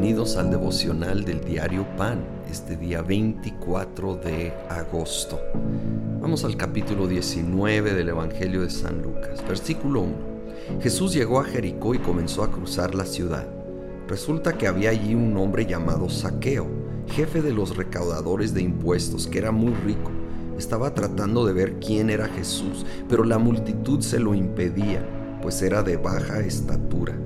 Bienvenidos al devocional del diario Pan, este día 24 de agosto. Vamos al capítulo 19 del Evangelio de San Lucas, versículo 1. Jesús llegó a Jericó y comenzó a cruzar la ciudad. Resulta que había allí un hombre llamado Saqueo, jefe de los recaudadores de impuestos, que era muy rico. Estaba tratando de ver quién era Jesús, pero la multitud se lo impedía, pues era de baja estatura.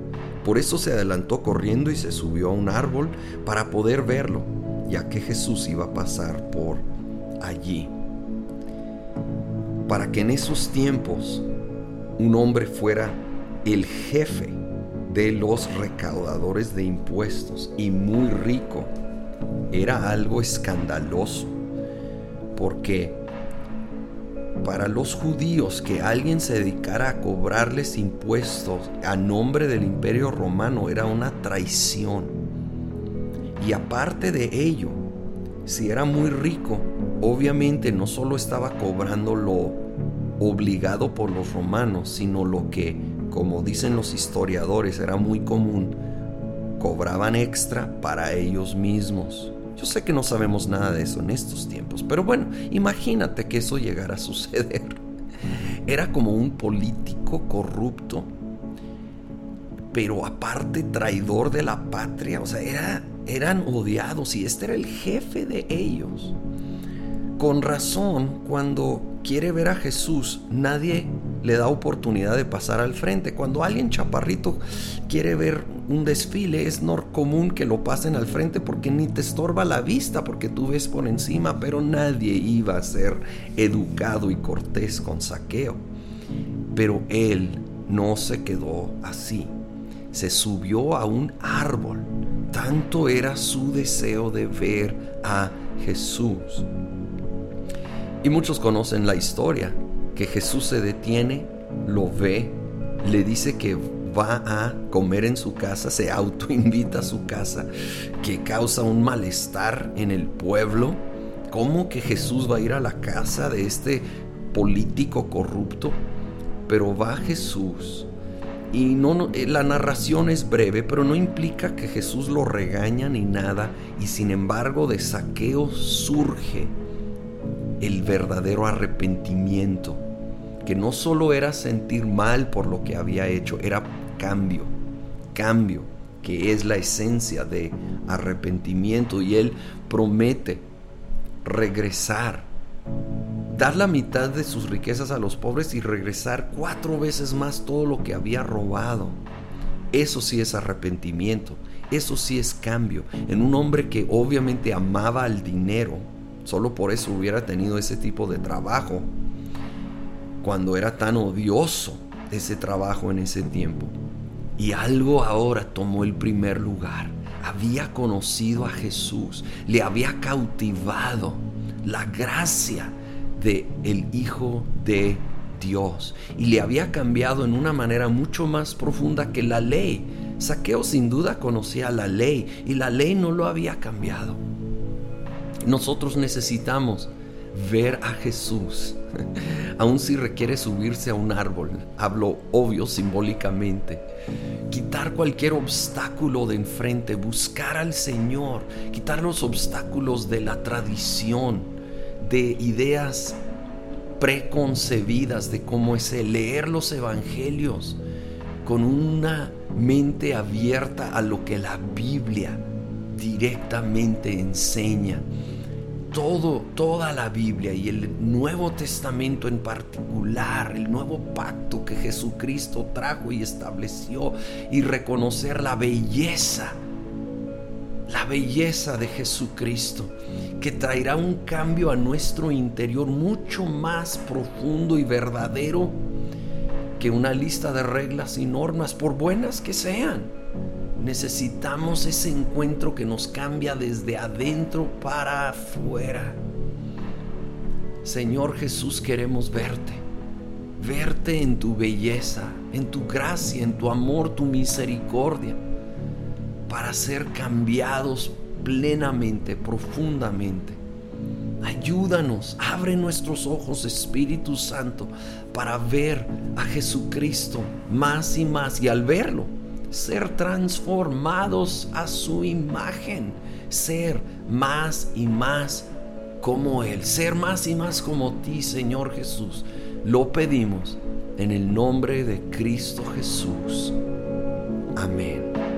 Por eso se adelantó corriendo y se subió a un árbol para poder verlo, ya que Jesús iba a pasar por allí. Para que en esos tiempos un hombre fuera el jefe de los recaudadores de impuestos y muy rico, era algo escandaloso, porque para los judíos que alguien se dedicara a cobrarles impuestos a nombre del imperio romano era una traición. Y aparte de ello, si era muy rico, obviamente no solo estaba cobrando lo obligado por los romanos, sino lo que, como dicen los historiadores, era muy común, cobraban extra para ellos mismos. Yo sé que no sabemos nada de eso en estos tiempos, pero bueno, imagínate que eso llegara a suceder. Era como un político corrupto, pero aparte traidor de la patria, o sea, era, eran odiados y este era el jefe de ellos. Con razón, cuando quiere ver a Jesús, nadie le da oportunidad de pasar al frente. Cuando alguien chaparrito quiere ver un desfile, es no común que lo pasen al frente porque ni te estorba la vista, porque tú ves por encima, pero nadie iba a ser educado y cortés con saqueo. Pero él no se quedó así. Se subió a un árbol. Tanto era su deseo de ver a Jesús. Y muchos conocen la historia, que Jesús se detiene, lo ve, le dice que va a comer en su casa, se autoinvita a su casa, que causa un malestar en el pueblo. ¿Cómo que Jesús va a ir a la casa de este político corrupto? Pero va Jesús. Y no, eh, la narración es breve, pero no implica que Jesús lo regaña ni nada. Y sin embargo de saqueo surge el verdadero arrepentimiento, que no solo era sentir mal por lo que había hecho, era cambio, cambio, que es la esencia de arrepentimiento. Y él promete regresar, dar la mitad de sus riquezas a los pobres y regresar cuatro veces más todo lo que había robado. Eso sí es arrepentimiento, eso sí es cambio en un hombre que obviamente amaba al dinero Solo por eso hubiera tenido ese tipo de trabajo cuando era tan odioso ese trabajo en ese tiempo. Y algo ahora tomó el primer lugar. Había conocido a Jesús, le había cautivado la gracia de el Hijo de Dios y le había cambiado en una manera mucho más profunda que la ley. Saqueo sin duda conocía la ley y la ley no lo había cambiado. Nosotros necesitamos ver a Jesús, aun si requiere subirse a un árbol, hablo obvio simbólicamente, quitar cualquier obstáculo de enfrente, buscar al Señor, quitar los obstáculos de la tradición, de ideas preconcebidas de cómo es el leer los evangelios con una mente abierta a lo que la Biblia directamente enseña todo, toda la Biblia y el Nuevo Testamento en particular, el nuevo pacto que Jesucristo trajo y estableció y reconocer la belleza, la belleza de Jesucristo, que traerá un cambio a nuestro interior mucho más profundo y verdadero que una lista de reglas y normas, por buenas que sean. Necesitamos ese encuentro que nos cambia desde adentro para afuera. Señor Jesús, queremos verte. Verte en tu belleza, en tu gracia, en tu amor, tu misericordia, para ser cambiados plenamente, profundamente. Ayúdanos, abre nuestros ojos, Espíritu Santo, para ver a Jesucristo más y más y al verlo ser transformados a su imagen, ser más y más como Él, ser más y más como ti, Señor Jesús. Lo pedimos en el nombre de Cristo Jesús. Amén.